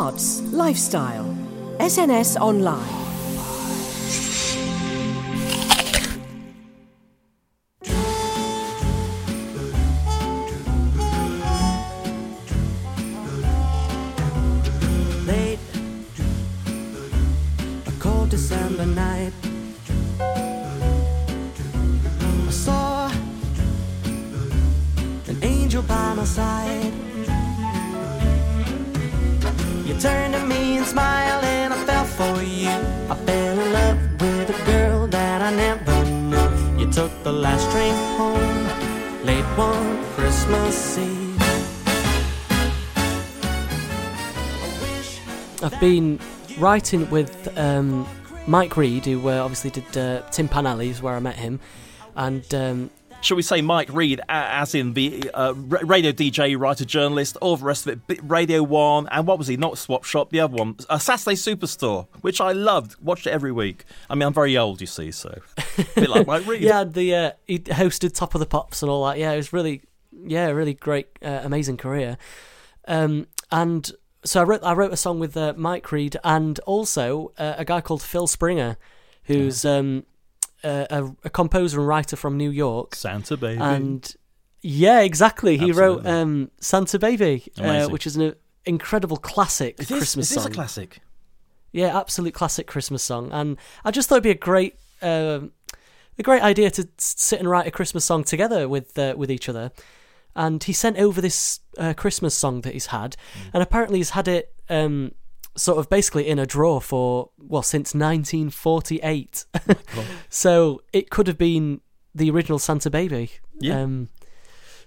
arts, lifestyle. SNS Online. Me and I fell for you. I fell in love with a girl that I never knew. You took the last train home, late one Christmas Eve. I've been writing with um, Mike Read, who uh, obviously did uh, Tim Pan where I met him, and um, Shall we say Mike Read, as in the uh, radio DJ, writer, journalist, all the rest of it, Radio One, and what was he? Not Swap Shop, the other one, a Saturday Superstore, which I loved. Watched it every week. I mean, I'm very old, you see, so a bit like Mike Read. yeah, the uh, he hosted Top of the Pops and all that. Yeah, it was really, yeah, really great, uh, amazing career. Um, and so I wrote, I wrote a song with uh, Mike Read and also uh, a guy called Phil Springer, who's um, a, a, a composer and writer from New York. Santa Baby. And yeah, exactly. He wrote um, Santa Baby, uh, which is an incredible classic Is this, Christmas is this song. a classic? Yeah, absolute classic Christmas song, and I just thought it'd be a great, um a great idea to sit and write a Christmas song together with uh, with each other. And he sent over this uh, Christmas song that he's had, and apparently he's had it um, sort of basically in a draw for well since 1948. so it could have been the original Santa Baby. Yeah. Um,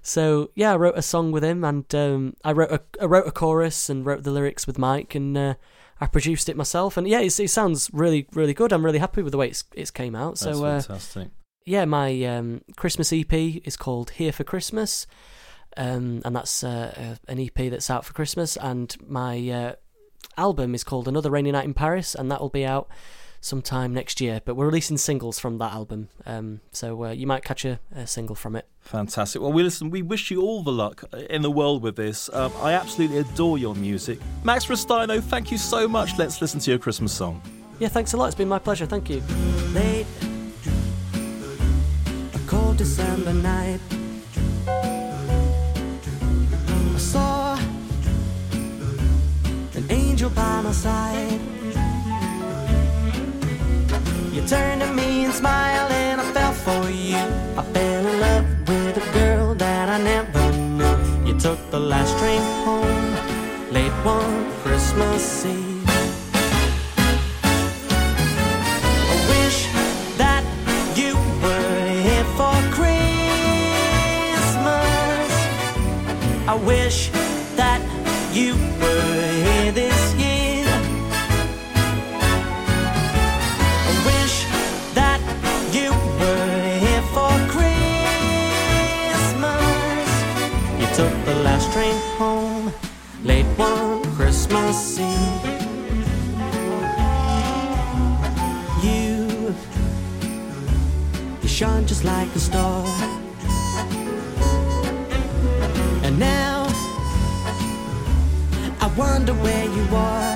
so yeah, I wrote a song with him, and um, I wrote a I wrote a chorus and wrote the lyrics with Mike, and uh, I produced it myself. And yeah, it's, it sounds really really good. I'm really happy with the way it's it's came out. That's so uh, fantastic. yeah, my um, Christmas EP is called Here for Christmas, um, and that's uh, uh, an EP that's out for Christmas. And my uh, album is called Another Rainy Night in Paris, and that will be out sometime next year. But we're releasing singles from that album, um, so uh, you might catch a, a single from it. Fantastic. Well, we listen. We wish you all the luck in the world with this. Um, I absolutely adore your music, Max Rustino. Thank you so much. Let's listen to your Christmas song. Yeah, thanks a lot. It's been my pleasure. Thank you. late, a cold December night. Angel by my side. You turned to me and smiled, and I fell for you. I fell in love with a girl that I never knew. You took the last train home, late one Christmas Eve. I wish that you were here for Christmas. I wish that you were You, you shine just like a star. And now, I wonder where you are.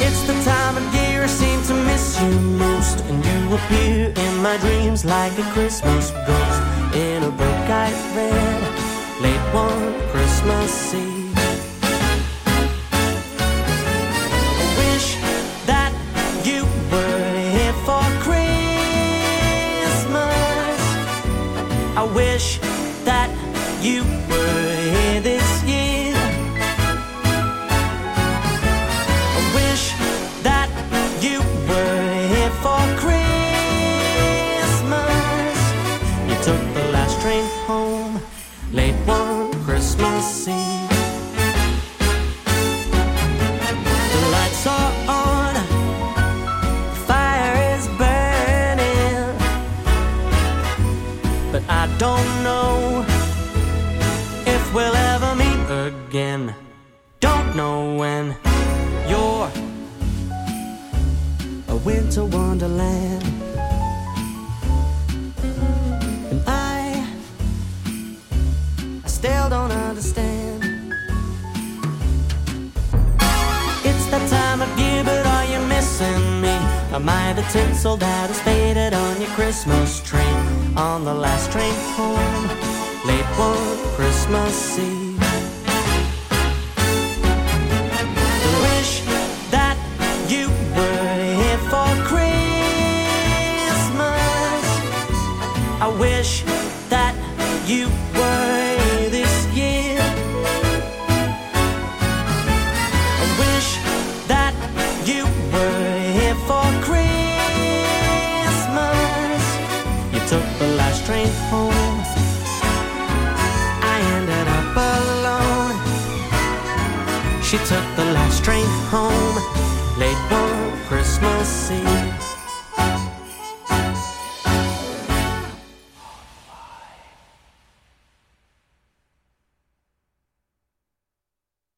It's the time of year I seem to miss you most, and you appear in my dreams like a Christmas ghost in a bright I wish that you were here this year. I wish that you were here for Christmas. You took the last train home, late one Christmas Eve. winter wonderland. And I, I still don't understand. It's that time of year, but are you missing me? Am I the tinsel that is faded on your Christmas tree? On the last train home, late one Christmas Eve. train home. I ended up alone. She took the last train home late one Christmas Eve.